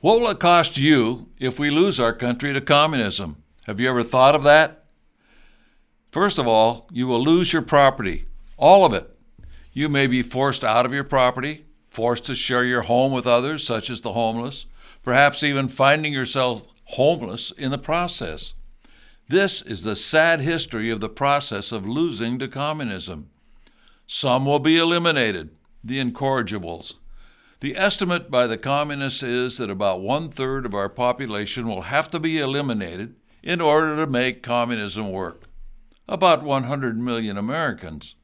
What will it cost you if we lose our country to communism? Have you ever thought of that? First of all, you will lose your property, all of it. You may be forced out of your property, forced to share your home with others, such as the homeless, perhaps even finding yourself homeless in the process. This is the sad history of the process of losing to communism. Some will be eliminated, the incorrigibles. The estimate by the communists is that about one third of our population will have to be eliminated in order to make communism work. About 100 million Americans.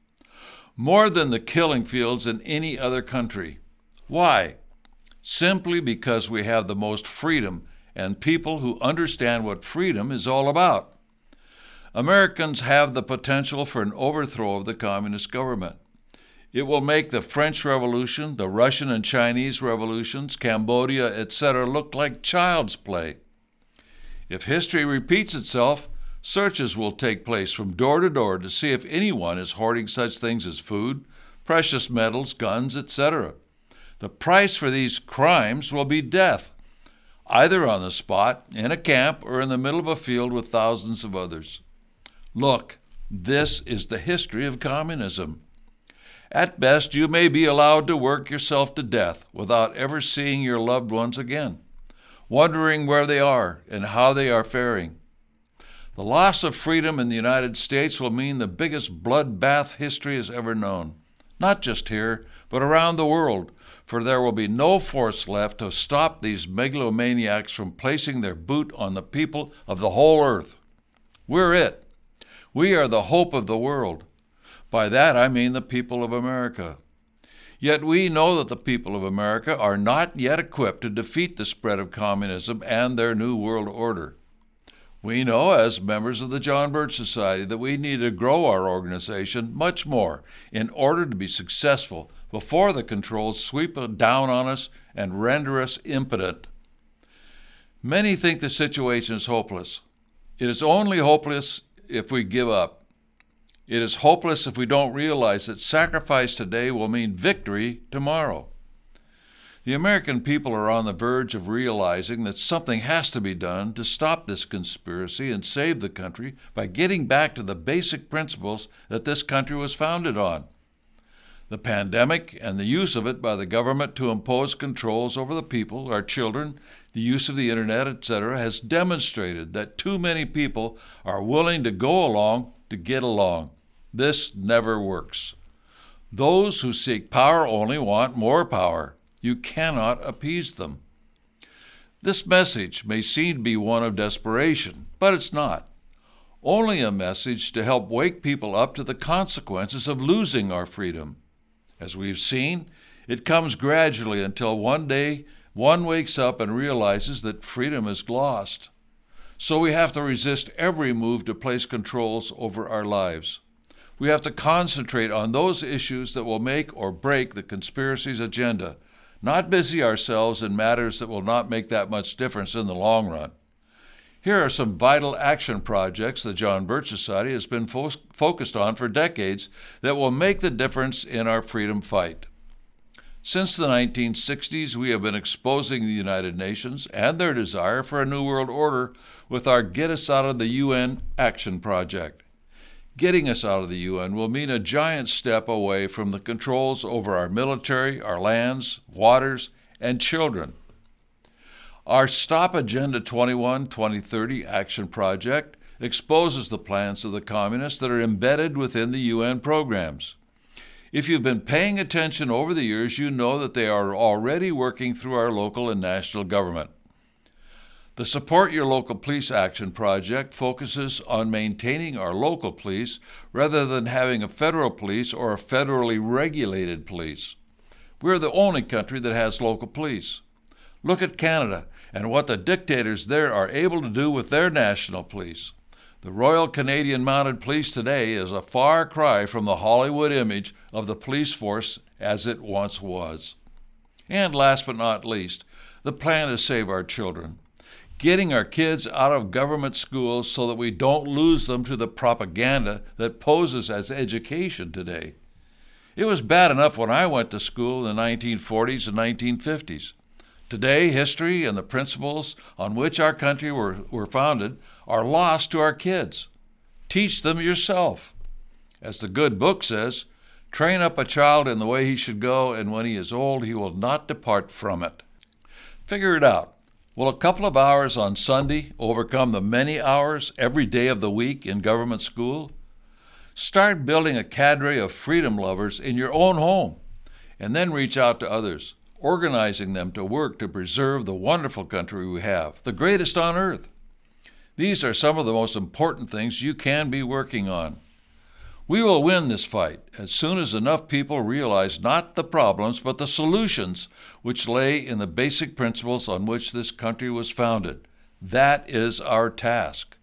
More than the killing fields in any other country. Why? Simply because we have the most freedom and people who understand what freedom is all about. Americans have the potential for an overthrow of the communist government. It will make the French Revolution, the Russian and Chinese revolutions, Cambodia, etc., look like child's play. If history repeats itself, searches will take place from door to door to see if anyone is hoarding such things as food, precious metals, guns, etc. The price for these crimes will be death, either on the spot, in a camp, or in the middle of a field with thousands of others. Look, this is the history of communism. At best, you may be allowed to work yourself to death without ever seeing your loved ones again, wondering where they are and how they are faring. The loss of freedom in the United States will mean the biggest bloodbath history has ever known, not just here, but around the world, for there will be no force left to stop these megalomaniacs from placing their boot on the people of the whole earth. We're it. We are the hope of the world. By that I mean the people of America. Yet we know that the people of America are not yet equipped to defeat the spread of communism and their New World Order. We know, as members of the John Birch Society, that we need to grow our organization much more in order to be successful before the controls sweep down on us and render us impotent. Many think the situation is hopeless. It is only hopeless if we give up. It is hopeless if we don't realize that sacrifice today will mean victory tomorrow. The American people are on the verge of realizing that something has to be done to stop this conspiracy and save the country by getting back to the basic principles that this country was founded on. The pandemic and the use of it by the government to impose controls over the people, our children, the use of the internet, etc., has demonstrated that too many people are willing to go along to get along. This never works. Those who seek power only want more power. You cannot appease them. This message may seem to be one of desperation, but it's not. Only a message to help wake people up to the consequences of losing our freedom. As we've seen, it comes gradually until one day one wakes up and realizes that freedom is lost. So we have to resist every move to place controls over our lives. We have to concentrate on those issues that will make or break the conspiracy's agenda, not busy ourselves in matters that will not make that much difference in the long run. Here are some vital action projects the John Birch Society has been fo- focused on for decades that will make the difference in our freedom fight. Since the 1960s, we have been exposing the United Nations and their desire for a New World Order with our Get Us Out of the UN Action Project. Getting us out of the UN will mean a giant step away from the controls over our military, our lands, waters, and children. Our Stop Agenda 21 2030 action project exposes the plans of the communists that are embedded within the UN programs. If you've been paying attention over the years, you know that they are already working through our local and national government. The Support Your Local Police Action Project focuses on maintaining our local police rather than having a federal police or a federally regulated police. We're the only country that has local police. Look at Canada and what the dictators there are able to do with their national police. The Royal Canadian Mounted Police today is a far cry from the Hollywood image of the police force as it once was. And last but not least, the plan to save our children. Getting our kids out of government schools so that we don't lose them to the propaganda that poses as education today. It was bad enough when I went to school in the 1940s and 1950s. Today, history and the principles on which our country were, were founded are lost to our kids. Teach them yourself. As the good book says, train up a child in the way he should go, and when he is old, he will not depart from it. Figure it out. Will a couple of hours on Sunday overcome the many hours every day of the week in government school? Start building a cadre of freedom lovers in your own home, and then reach out to others, organizing them to work to preserve the wonderful country we have, the greatest on earth. These are some of the most important things you can be working on. We will win this fight as soon as enough people realize not the problems, but the solutions which lay in the basic principles on which this country was founded. That is our task.